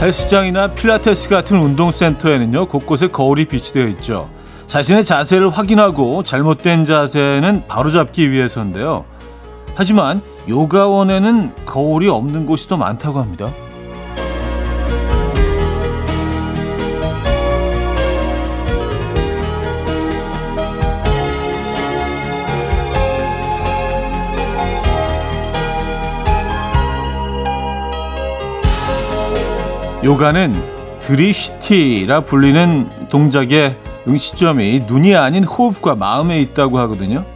헬스장이나 필라테스 같은 운동센터에는요, 곳곳에 거울이 비치되어 있죠. 자신의 자세를 확인하고 잘못된 자세는 바로잡기 위해서인데요. 하지만 요가원에는 거울이 없는 곳이 더 많다고 합니다. 요가는 드리시티라 불리는 동작의 응시점이 눈이 아닌 호흡과 마음에 있다고 하거든요.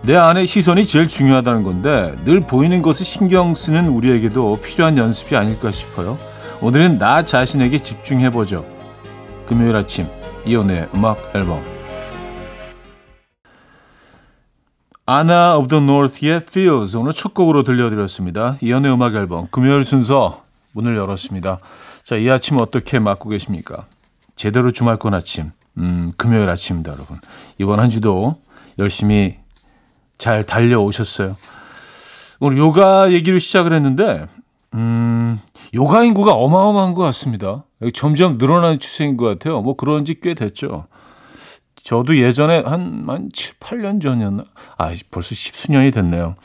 내 안의 시선이 제일 중요하다는 건데 늘 보이는 것을 신경 쓰는 우리에게도 필요한 연습이 아닐까 싶어요. 오늘은 나 자신에게 집중해보죠. 금요일 아침 이연의 음악 앨범 Anna of the North의 Feels 오늘 첫 곡으로 들려드렸습니다. 이연의 음악 앨범 금요일 순서 문을 열었습니다. 자, 이 아침 어떻게 맞고 계십니까? 제대로 주말권 아침, 음, 금요일 아침입니다, 여러분. 이번 한 주도 열심히 잘 달려오셨어요. 오늘 요가 얘기를 시작을 했는데, 음, 요가 인구가 어마어마한 것 같습니다. 점점 늘어나는 추세인 것 같아요. 뭐 그런 지 꽤 됐죠. 저도 예전에 한, 한 7, 8년 전이었나? 아, 벌써 십수년이 됐네요.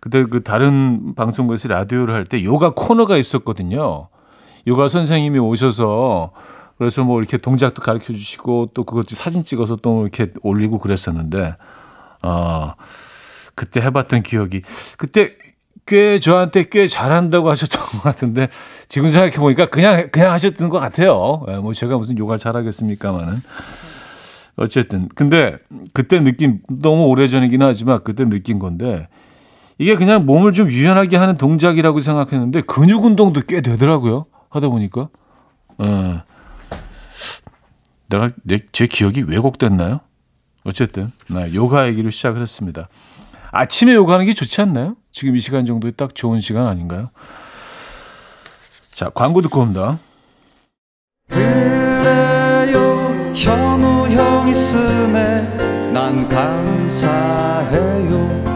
그때 그 다른 방송국에서 라디오를 할 때 요가 코너가 있었거든요. 요가 선생님이 오셔서 그래서 뭐 이렇게 동작도 가르쳐 주시고 또 그것도 사진 찍어서 또 이렇게 올리고 그랬었는데 아 그때 해봤던 기억이 그때 꽤 저한테 꽤 잘한다고 하셨던 것 같은데 지금 생각해 보니까 그냥 그냥 하셨던 것 같아요. 예, 뭐 제가 무슨 요가를 잘하겠습니까마는 어쨌든 근데 그때 느낀 너무 오래 전이긴 하지만 그때 느낀 건데 이게 그냥 몸을 좀 유연하게 하는 동작이라고 생각했는데 근육 운동도 꽤 되더라고요. 하다 보니까. 예. 내가 내, 제 기억이 왜곡됐나요? 어쨌든 네, 요가 얘기를 시작을 했습니다. 아침에 요가하는 게 좋지 않나요? 지금 이 시간 정도에 딱 좋은 시간 아닌가요? 자, 광고 듣고 옵니다. 그래요, 현우 형 있음에 난 감사해요.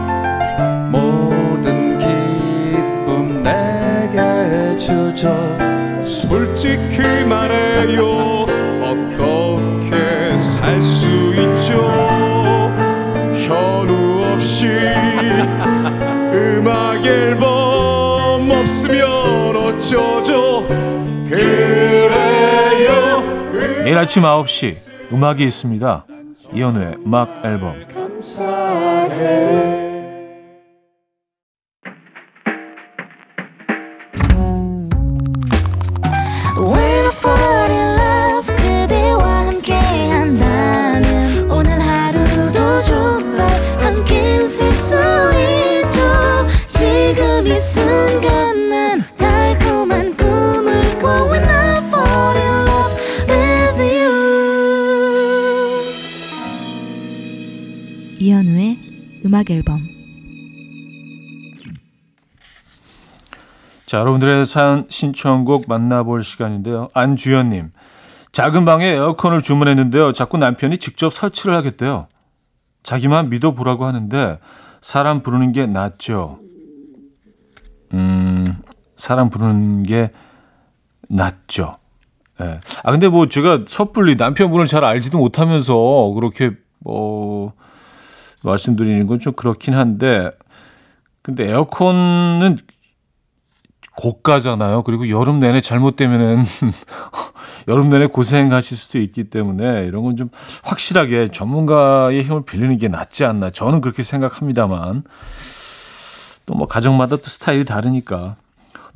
주죠 솔직히 말해요. 어떻게 살 수 있죠? 현우 없이 음악 앨범 없으면 어쩌죠? 그래요. 매일 아침 9시 음악이 있습니다. 이현우의 음악 앨범. 감사해. 자, 여러분들의 사연 신청곡 만나볼 시간인데요. 안주연님. 작은 방에 에어컨을 주문했는데요. 자꾸 남편이 직접 설치를 하겠대요. 자기만 믿어보라고 하는데 사람 부르는 게 낫죠. 음, 사람 부르는 게 낫죠. 예. 네. 아, 근데 뭐 제가 섣불리 남편분을 잘 알지도 못하면서 그렇게 뭐 말씀드리는 건 좀 그렇긴 한데 근데 에어컨은 고가잖아요. 그리고 여름 내내 잘못되면은 여름 내내 고생하실 수도 있기 때문에 이런 건 좀 확실하게 전문가의 힘을 빌리는 게 낫지 않나. 저는 그렇게 생각합니다만 또 뭐 가정마다 또 스타일이 다르니까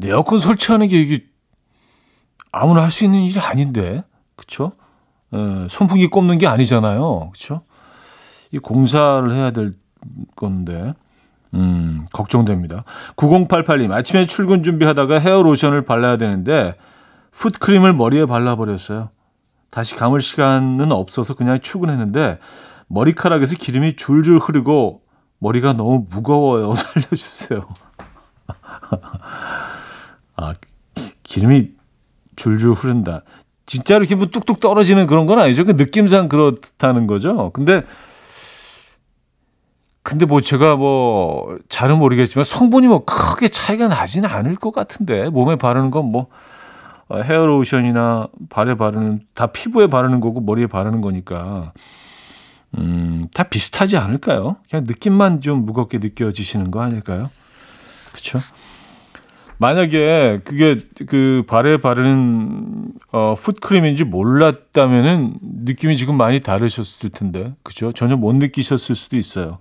에어컨 설치하는 게 이게 아무나 할 수 있는 일이 아닌데, 그렇죠? 선풍기 꼽는 게 아니잖아요, 그렇죠? 이 공사를 해야 될 건데, 음, 걱정됩니다. 9088님, 아침에 출근 준비하다가 헤어 로션을 발라야 되는데, 풋크림을 머리에 발라버렸어요. 다시 감을 시간은 없어서 그냥 출근했는데, 머리카락에서 기름이 줄줄 흐르고, 머리가 너무 무거워요. 살려주세요. 아, 기름이 줄줄 흐른다. 진짜로 기분 뚝뚝 떨어지는 그런 건 아니죠. 그 느낌상 그렇다는 거죠. 근데 근데 뭐 제가 뭐 잘은 모르겠지만 성분이 뭐 크게 차이가 나지는 않을 것 같은데 몸에 바르는 건뭐 어, 헤어로션이나 발에 바르는 다 피부에 바르는 거고 머리에 바르는 거니까 음, 다 비슷하지 않을까요? 그냥 느낌만 좀 무겁게 느껴지시는 거 아닐까요? 그렇죠? 만약에 그게 그 발에 바르는 어 풋크림인지 몰랐다면은 느낌이 지금 많이 다르셨을 텐데. 그죠? 전혀 못 느끼셨을 수도 있어요.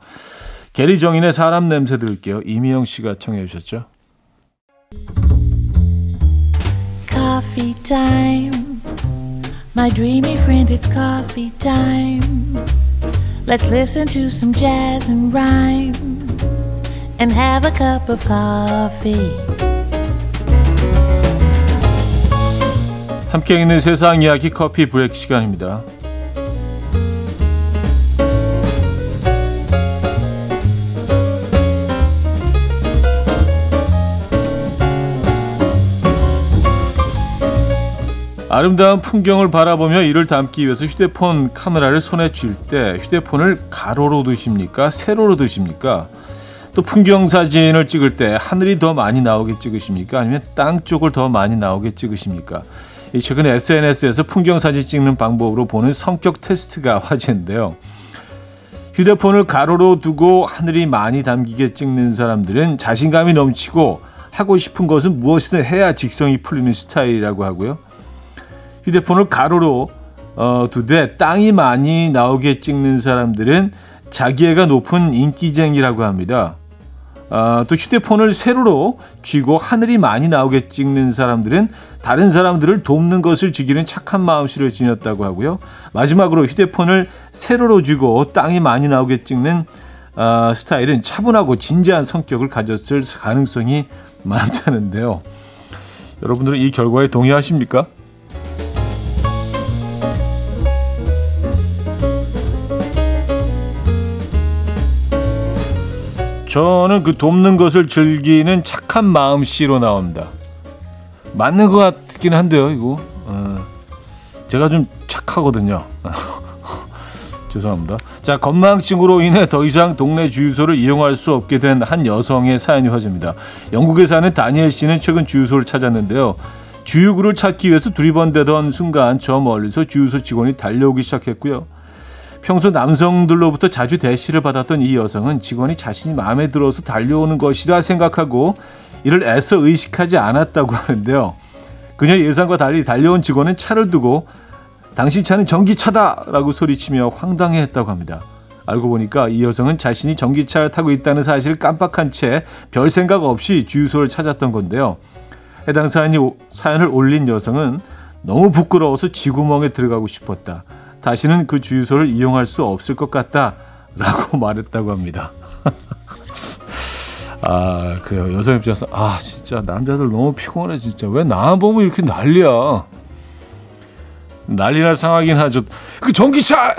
게리 정인의 사람 냄새 들을게요. 이미영 씨가 청해 주셨죠. Coffee time. My dreamy friend, it's coffee time. Let's listen to some jazz and rhyme and have a cup of coffee. 함께 있는 세상 이야기 커피 브레이크 시간입니다. 아름다운 풍경을 바라보며 이를 담기 위해서 휴대폰 카메라를 손에 쥘 때 휴대폰을 가로로 두십니까? 세로로 두십니까? 또 풍경 사진을 찍을 때 하늘이 더 많이 나오게 찍으십니까? 아니면 땅 쪽을 더 많이 나오게 찍으십니까? 최근 SNS에서 풍경 사진 찍는 방법으로 보는 성격 테스트가 화제인데요. 휴대폰을 가로로 두고 하늘이 많이 담기게 찍는 사람들은 자신감이 넘치고 하고 싶은 것은 무엇이든 해야 직성이 풀리는 스타일이라고 하고요. 휴대폰을 가로로 어, 두되 땅이 많이 나오게 찍는 사람들은 자기애가 높은 인기쟁이라고 합니다. 어, 또 휴대폰을 세로로 쥐고 하늘이 많이 나오게 찍는 사람들은 다른 사람들을 돕는 것을 즐기는 착한 마음씨를 지녔다고 하고요. 마지막으로 휴대폰을 세로로 쥐고 땅이 많이 나오게 찍는 어, 스타일은 차분하고 진지한 성격을 가졌을 가능성이 많다는데요. 여러분들은 이 결과에 동의하십니까? 저는 그 돕는 것을 즐기는 착한 마음 씨로 나옵니다. 맞는 것 같긴 한데요, 이거. 어, 제가 좀 착하거든요. 죄송합니다. 자, 건망증으로 인해 더 이상 동네 주유소를 이용할 수 없게 된 한 여성의 사연이 화제입니다. 영국에 사는 다니엘 씨는 최근 주유소를 찾았는데요. 주유구를 찾기 위해서 두리번대던 순간 저 멀리서 주유소 직원이 달려오기 시작했고요. 평소 남성들로부터 자주 대시를 받았던 이 여성은 직원이 자신이 마음에 들어서 달려오는 것이라 생각하고 이를 애써 의식하지 않았다고 하는데요. 그녀 예상과 달리 달려온 직원은 차를 두고 당신 차는 전기차다라고 소리치며 황당해했다고 합니다. 알고 보니까 이 여성은 자신이 전기차를 타고 있다는 사실을 깜빡한 채 별 생각 없이 주유소를 찾았던 건데요. 해당 사연이, 사연을 올린 여성은 너무 부끄러워서 쥐구멍에 들어가고 싶었다. 다시는 그 주유소를 이용할 수 없을 것 같다라고 말했다고 합니다. 아 그래요. 여성 입장에서 아 진짜 남자들 너무 피곤해 진짜. 왜 나만 보면 이렇게 난리야? 난리 날 상황이긴 하죠. 그 전기차!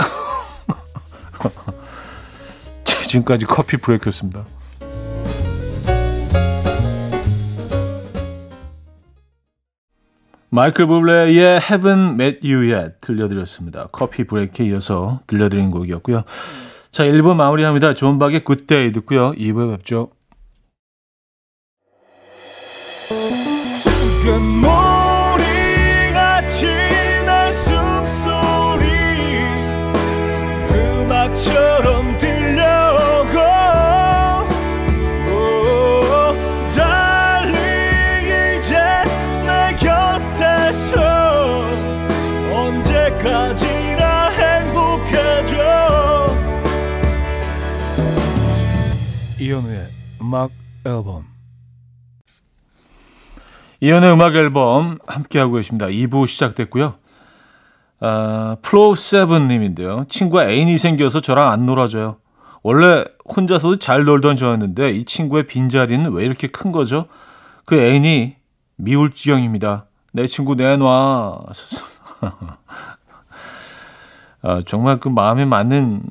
지금까지 커피 브레이크였습니다. 마이클 부블레의 Haven't Met You Yet 들려드렸습니다. 커피 브레이크에 이어서 들려드린 곡이었고요. 자, 1부 마무리합니다. 존 박의 Good Day 듣고요. 2부에 뵙죠. 음악 앨범 이현우의 음악 앨범 함께하고 계십니다. 2부 시작됐고요. 아, 플로우7님인데요. 친구가 애인이 생겨서 저랑 안 놀아줘요. 원래 혼자서도 잘 놀던 저였는데 이 친구의 빈자리는 왜 이렇게 큰 거죠? 그 애인이 미울 지경입니다. 내 친구 내놔. 아, 정말 그 마음에 맞는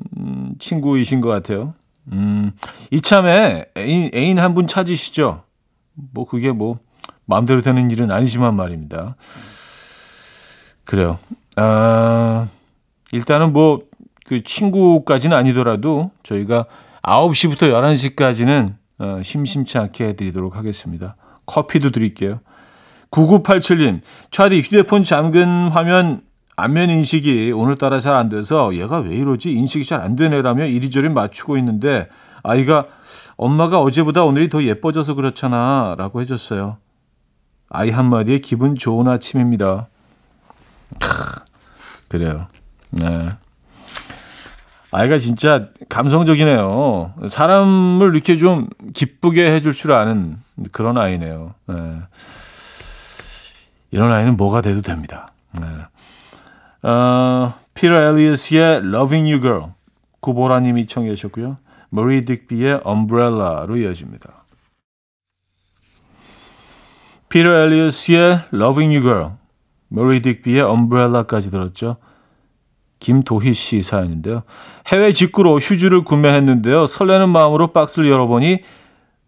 친구이신 것 같아요. 음, 이참에 애인, 애인 한 분 찾으시죠. 뭐 그게 뭐 마음대로 되는 일은 아니지만 말입니다. 그래요. 아, 일단은 뭐 그 친구까지는 아니더라도 저희가 9시부터 11시까지는 어, 심심치 않게 해드리도록 하겠습니다. 커피도 드릴게요. 9987님, 차디 휴대폰 잠근 화면 안면 인식이 오늘따라 잘 안 돼서 얘가 왜 이러지? 인식이 잘 안 되네라며 이리저리 맞추고 있는데 아이가 엄마가 어제보다 오늘이 더 예뻐져서 그렇잖아 라고 해줬어요. 아이 한마디에 기분 좋은 아침입니다. 그래요. 네. 아이가 진짜 감성적이네요. 사람을 이렇게 좀 기쁘게 해줄 줄 아는 그런 아이네요. 네. 이런 아이는 뭐가 돼도 됩니다. 네. 어, 피터 엘리엇의 Loving You Girl 구보라님이 청해 주셨고요. 머리 딕비의 Umbrella로 이어집니다. 피터 엘리엇의 Loving You Girl, 머리 딕비의 Umbrella까지 들었죠. 김도희 씨 사연인데요. 해외 직구로 휴즈를 구매했는데요. 설레는 마음으로 박스를 열어보니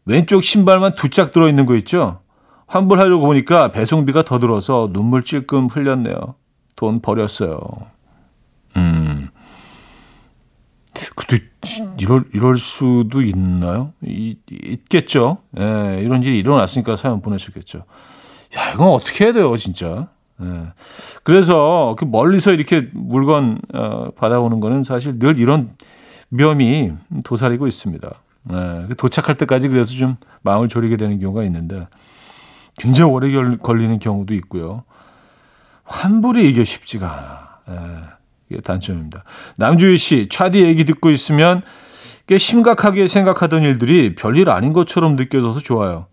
왼쪽 신발만 두 짝 들어있는 거 있죠. 환불하려고 보니까 배송비가 더 들어서 눈물 찔끔 흘렸네요. 돈 버렸어요. 음. 근데 이럴 이럴 수도 있나요? 이, 있겠죠. 예, 이런 일이 일어났으니까 사연 보내셨겠죠. 야, 이건 어떻게 해야 돼요, 진짜. 예. 그래서 그 멀리서 이렇게 물건 어, 받아오는 거는 사실 늘 이런 위험이 도사리고 있습니다. 예. 도착할 때까지 그래서 좀 마음을 졸이게 되는 경우가 있는데 굉장히 오래 걸리는 경우도 있고요. 환불이 이게 쉽지가 않아. 예, 이게 단점입니다. 남주희 씨, 차디 얘기 듣고 있으면 꽤 심각하게 생각하던 일들이 별일 아닌 것처럼 느껴져서 좋아요.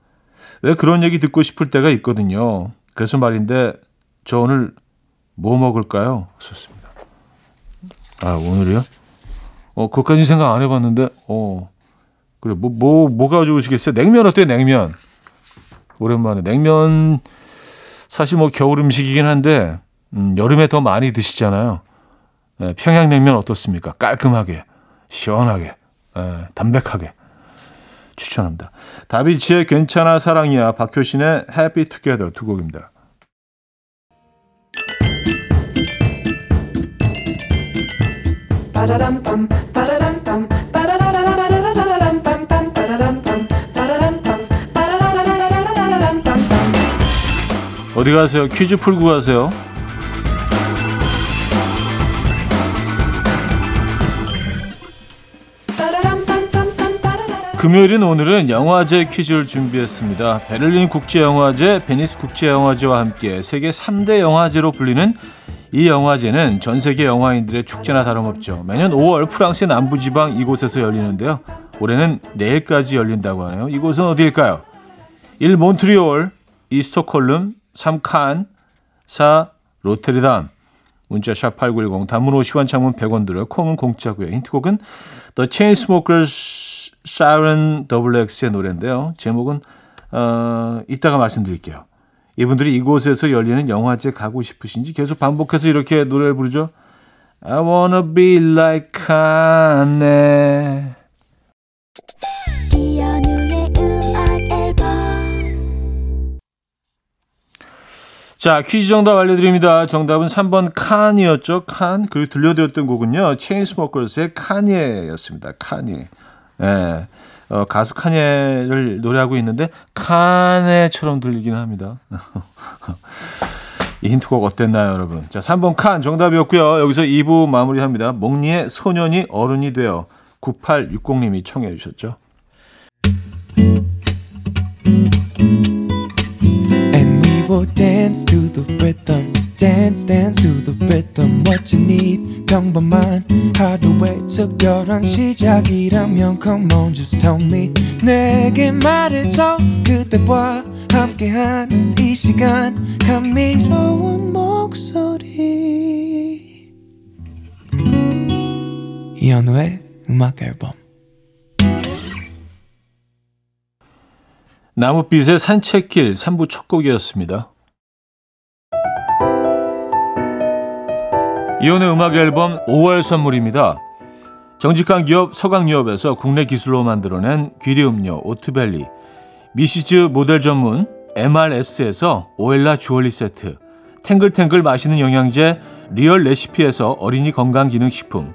왜 그런 얘기 듣고 싶을 때가 있거든요. 그래서 말인데 저 오늘 뭐 먹을까요? 좋습니다. 아 오늘이요? 어 그것까지 생각 안 해봤는데 어 그래 뭐뭐 뭐 뭐, 뭐 가져오시겠어요? 냉면 어때요? 냉면 오랜만에 냉면 사실 뭐 겨울 음식이긴 한데 음, 여름에 더 많이 드시잖아요. 예, 평양냉면 어떻습니까? 깔끔하게, 시원하게, 예, 담백하게 추천합니다. 다비치의 괜찮아 사랑이야, 박효신의 Happy Together 두 곡입니다. 어디 가세요? 퀴즈 풀고 가세요. 금요일인 오늘은 영화제 퀴즈를 준비했습니다. 베를린 국제영화제, 베니스 국제영화제와 함께 세계 3대 영화제로 불리는 이 영화제는 전 세계 영화인들의 축제나 다름없죠. 매년 5월 프랑스의 남부지방 이곳에서 열리는데요. 올해는 내일까지 열린다고 하네요. 이곳은 어디일까요? 1. 몬트리올, 2. 스톡홀름, 3. 칸, 4. 로테르담. 문자 샵8910 단문 50원 창문 100원 들어요. 콩은 공짜고요. 힌트곡은 The Chainsmokers Siren XX의 노래인데요. 제목은 어, 이따가 말씀드릴게요. 이분들이 이곳에서 열리는 영화제 가고 싶으신지 계속 반복해서 이렇게 노래를 부르죠. I wanna be like Kanye. 자, 퀴즈 정답 알려드립니다. 정답은 3번 칸이었죠. 칸. 그리고 들려드렸던 곡은요. 체인스모커스의 칸예였습니다. 칸예. 예. 어, 가수 칸예를 노래하고 있는데 칸예처럼 들리기는 합니다. 이 힌트곡 어땠나요, 여러분? 자, 3번 칸 정답이었고요. 여기서 2부 마무리합니다. 몽니의 소년이 어른이 되어 9860님이 청해 주셨죠. Dance to the rhythm dance dance to the rhythm what you need 평범한 하루의 특별한 시작이라면 come on just tell me 내게 말해줘 그대와 함께한 이 시간 감미로운 목소리 이현우의 음악 앨범 나무빛의 산책길 3부 첫 곡이었습니다. 이현우의 음악 앨범 5월 선물입니다. 정직한 기업 서강유업에서 국내 기술로 만들어낸 귀리 음료 오트벨리 미시즈 모델 전문 MRS에서 오엘라 주얼리 세트 탱글탱글 맛있는 영양제 리얼 레시피에서 어린이 건강기능식품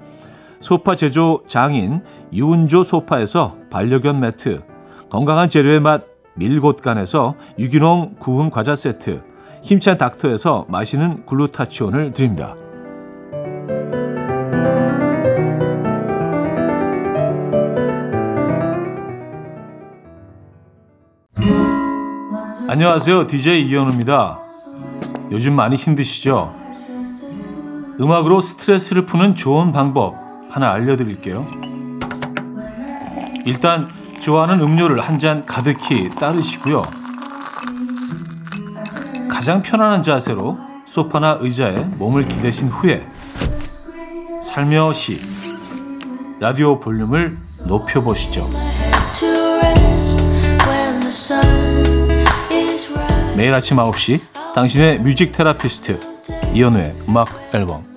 소파 제조 장인 유운조 소파에서 반려견 매트 건강한 재료의 맛 밀곳간에서 유기농 구운 과자 세트 힘찬 닥터에서 마시는 글루타치온을 드립니다. 안녕하세요. DJ 이현우입니다. 요즘 많이 힘드시죠? 음악으로 스트레스를 푸는 좋은 방법 하나 알려드릴게요. 일단 좋아하는 음료를 한 잔 가득히 따르시고요. 가장 편안한 자세로 소파나 의자에 몸을 기대신 후에 살며시 라디오 볼륨을 높여보시죠. 매일 아침 9시 당신의 뮤직 테라피스트 이연우의 음악 앨범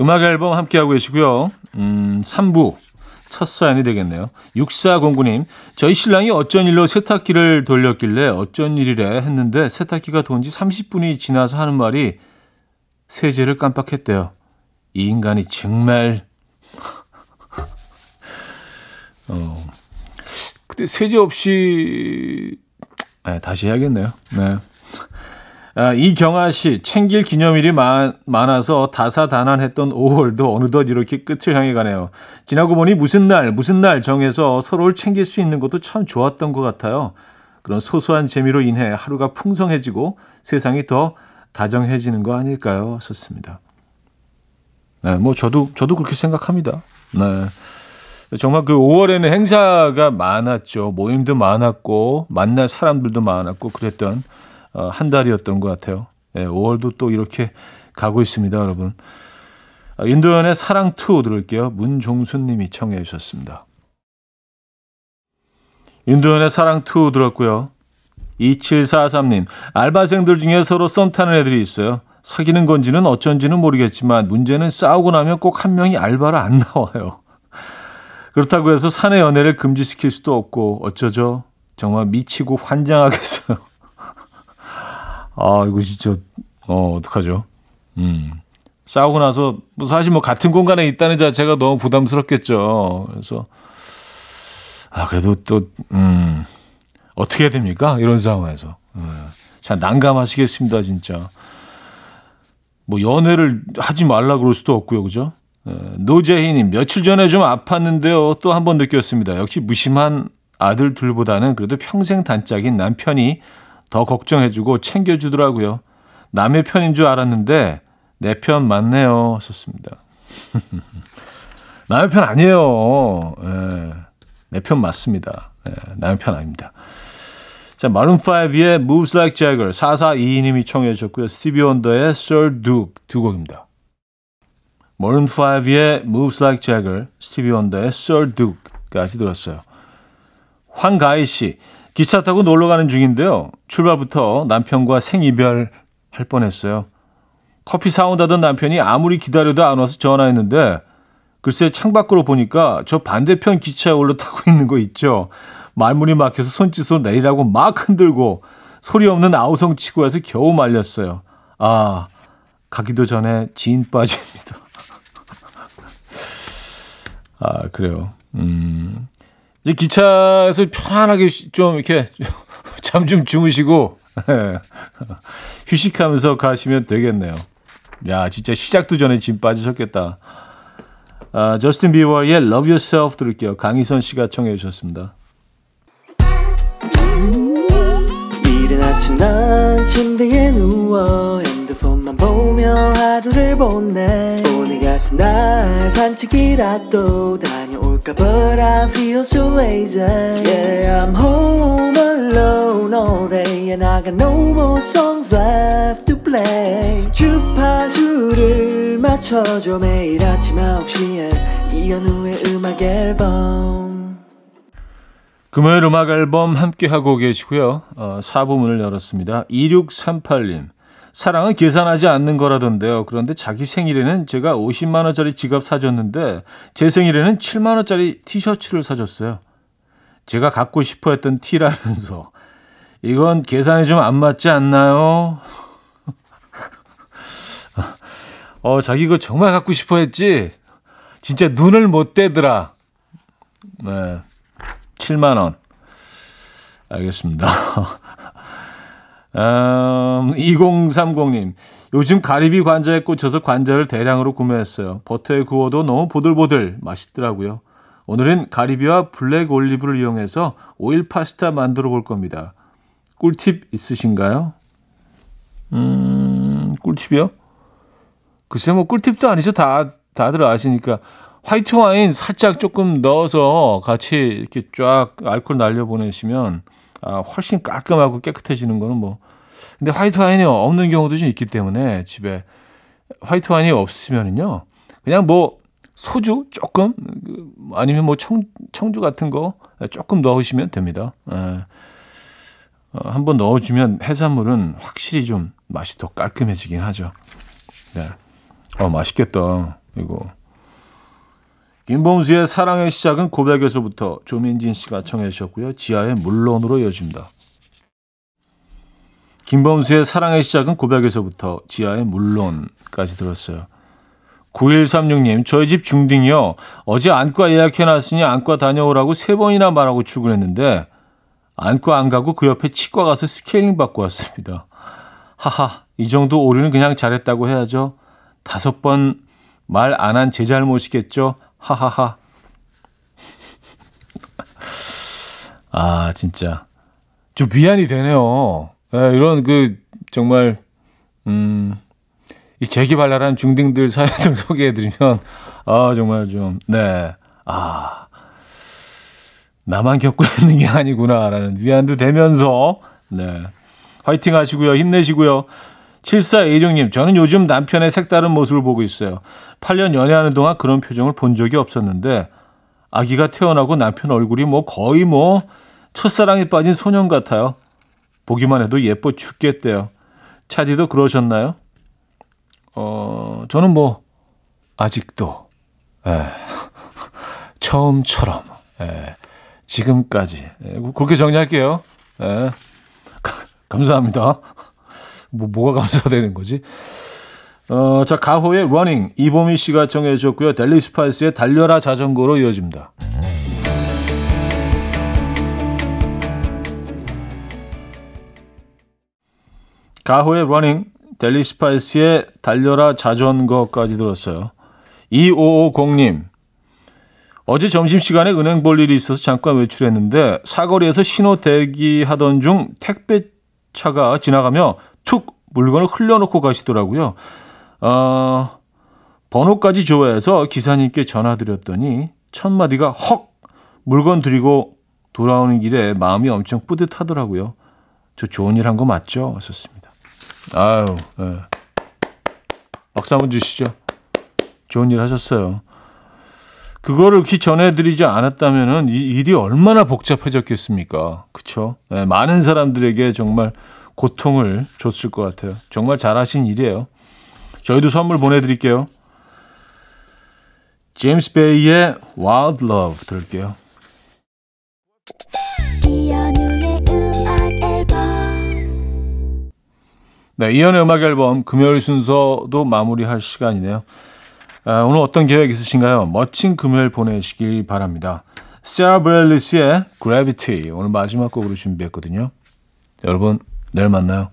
음악 앨범 함께하고 계시고요. 음, 3부 첫 사연이 되겠네요. 6409님, 저희 신랑이 어쩐 일로 세탁기를 돌렸길래 어쩐 일이래 했는데 세탁기가 돈 지 30분이 지나서 하는 말이 세제를 깜빡했대요. 이 인간이 정말 어. 근데 세제 없이 네, 다시 해야겠네요. 네. 아, 이경아 씨, 챙길 기념일이 많, 많아서 다사다난했던 5월도 어느덧 이렇게 끝을 향해 가네요. 지나고 보니 무슨 날, 무슨 날 정해서 서로를 챙길 수 있는 것도 참 좋았던 것 같아요. 그런 소소한 재미로 인해 하루가 풍성해지고 세상이 더 다정해지는 거 아닐까요? 썼습니다. 네, 뭐 저도 저도 그렇게 생각합니다. 네. 정말 그 5월에는 행사가 많았죠. 모임도 많았고 만날 사람들도 많았고 그랬던 어, 한 달이었던 것 같아요. 네, 5월도 또 이렇게 가고 있습니다, 여러분. 아, 윤도현의 사랑 Two 들을게요. 문종순 님이 청해 주셨습니다. 윤도현의 사랑 Two 들었고요. 2743님, 알바생들 중에 서로 썸 타는 애들이 있어요. 사귀는 건지는 어쩐지는 모르겠지만 문제는 싸우고 나면 꼭 한 명이 알바를 안 나와요. 그렇다고 해서 사내 연애를 금지시킬 수도 없고 어쩌죠? 정말 미치고 환장하겠어요. 아, 이거 진짜 어, 어떡하죠? 음. 싸우고 나서 뭐 사실 뭐 같은 공간에 있다는 자체가 너무 부담스럽겠죠. 그래서 아, 그래도 또 음. 어떻게 해야 됩니까? 이런 상황에서. 자, 난감하시겠습니다, 진짜. 뭐, 연애를 하지 말라 그럴 수도 없고요, 그죠? 노재희님, 며칠 전에 좀 아팠는데요. 또 한 번 느꼈습니다. 역시 무심한 아들 둘보다는 그래도 평생 단짝인 남편이 더 걱정해주고 챙겨주더라고요. 남의 편인 줄 알았는데 내 편 맞네요. 썼습니다. 남의 편 아니에요. 예, 내편 맞습니다. 예, 남의 편 아닙니다. 자, 마룬5의 Moves Like Jagger 4422님이 청해 주셨고요. 스티비 원더의 Sir Duke 두 곡입니다. 마룬5의 Moves Like Jagger, 스티비 원더의 Sir Duke까지 들었어요. 황가희 씨, 기차 타고 놀러 가는 중인데요. 출발부터 남편과 생이별 할 뻔했어요. 커피 사온다던 남편이 아무리 기다려도 안 와서 전화했는데 글쎄 창밖으로 보니까 저 반대편 기차에 올라타고 있는 거 있죠. 말문이 막혀서 손짓으로 내리라고 막 흔들고 소리 없는 아우성 치고 해서 겨우 말렸어요. 아, 가기도 전에 진 빠집니다. 아, 그래요. 음. 이제 기차에서 편안하게 좀 이렇게 잠 좀 주무시고 휴식하면서 가시면 되겠네요. 야, 진짜 시작도 전에 진 빠지셨겠다. 아, 저스틴 비버의 Love Yourself 들을게요. 강희선 씨가 청해 주셨습니다. 침대에 누워 핸드폰만 보며 하루를 보내 산책이라도 다녀올까 But I feel so lazy Yeah I'm home alone all day And I got no more songs left to play 주파수를 맞춰줘 매일 아침 9시에 이현우의 음악 앨범 금요일 음악 앨범 함께 하고 계시고요. 어, 4부 문을 열었습니다. 2638님. 사랑은 계산하지 않는 거라던데요. 그런데 자기 생일에는 제가 50만 원짜리 지갑 사줬는데 제 생일에는 7만 원짜리 티셔츠를 사줬어요. 제가 갖고 싶어 했던 티라면서 이건 계산이 좀 안 맞지 않나요? 어, 자기 이거 정말 갖고 싶어 했지? 진짜 눈을 못 떼더라. 네. 7만 원. 알겠습니다. 음, 2030님. 요즘 가리비 관자에 꽂혀서 관자를 대량으로 구매했어요. 버터에 구워도 너무 보들보들 맛있더라고요. 오늘은 가리비와 블랙 올리브를 이용해서 오일 파스타 만들어 볼 겁니다. 꿀팁 있으신가요? 음, 꿀팁이요? 글쎄 뭐 꿀팁도 아니죠. 다 다들 아시니까 화이트 와인 살짝 조금 넣어서 같이 이렇게 쫙 알코올 날려 보내시면 아, 훨씬 깔끔하고 깨끗해지는 거는 뭐 근데 화이트 와인이 없는 경우도 좀 있기 때문에 집에 화이트 와인이 없으면은요 그냥 뭐 소주 조금 아니면 뭐 청, 청주 같은 거 조금 넣으시면 됩니다. 예. 어, 한번 넣어주면 해산물은 확실히 좀 맛이 더 깔끔해지긴 하죠. 네. 어, 맛있겠다. 이거. 김범수의 사랑의 시작은 고백에서부터 조민진 씨가 청해 주셨고요. 지하의 물론으로 이어집니다. 김범수의 사랑의 시작은 고백에서부터 지하의 물론까지 들었어요. 9136님, 저희 집 중딩이요. 어제 안과 예약해놨으니 안과 다녀오라고 세 번이나 말하고 출근했는데, 안과 안 가고 그 옆에 치과 가서 스케일링 받고 왔습니다. 하하, 이 정도 오류는 그냥 잘했다고 해야죠. 다섯 번 말 안 한 제 잘못이겠죠. 하하하. 아, 진짜. 좀 미안이 되네요. 네, 이런 그, 정말, 음, 이 재기발랄한 중딩들 사연을 소개해드리면, 아, 정말 좀, 네. 아, 나만 겪고 있는 게 아니구나라는 위안도 되면서, 네. 화이팅 하시고요. 힘내시고요. 7416님, 저는 요즘 남편의 색다른 모습을 보고 있어요. 8년 연애하는 동안 그런 표정을 본 적이 없었는데, 아기가 태어나고 남편 얼굴이 뭐 거의 뭐 첫사랑에 빠진 소년 같아요. 보기만 해도 예뻐 죽겠대요. 차디도 그러셨나요? 어, 저는 뭐, 아직도, 에, 처음처럼, 에, 지금까지. 에, 그렇게 정리할게요. 에, 감사합니다. 뭐, 뭐가 감사되는 거지? 어, 자, 가호의 Running, 이보미 씨가 청해 주셨고요. 델리 스파이스의 달려라 자전거로 이어집니다. 가호의 Running, 델리 스파이스의 달려라 자전거까지 들었어요. 2550님, 어제 점심시간에 은행 볼 일이 있어서 잠깐 외출했는데 사거리에서 신호 대기하던 중 택배차가 지나가며 툭 물건을 흘려놓고 가시더라고요. 어, 번호까지 조회해서 기사님께 전화드렸더니 첫 마디가 헉 물건 드리고 돌아오는 길에 마음이 엄청 뿌듯하더라고요. 저 좋은 일 한 거 맞죠? 썼습니다. 아유, 네. 박수 한번 주시죠. 좋은 일 하셨어요. 그거를 이렇게 전해드리지 않았다면은 이 일이 얼마나 복잡해졌겠습니까? 그쵸? 네, 많은 사람들에게 정말 고통을 줬을 것 같아요. 정말 잘하신 일이에요. 저희도 선물 보내드릴게요. 제임스 베이의 Wild Love 들을게요. 네, 이현우의 음악 앨범 금요일 순서도 마무리할 시간이네요. 아, 오늘 어떤 계획 있으신가요? 멋진 금요일 보내시길 바랍니다. 사라 바렐리스의 Gravity 오늘 마지막 곡으로 준비했거든요. 여러분 내일 만나요.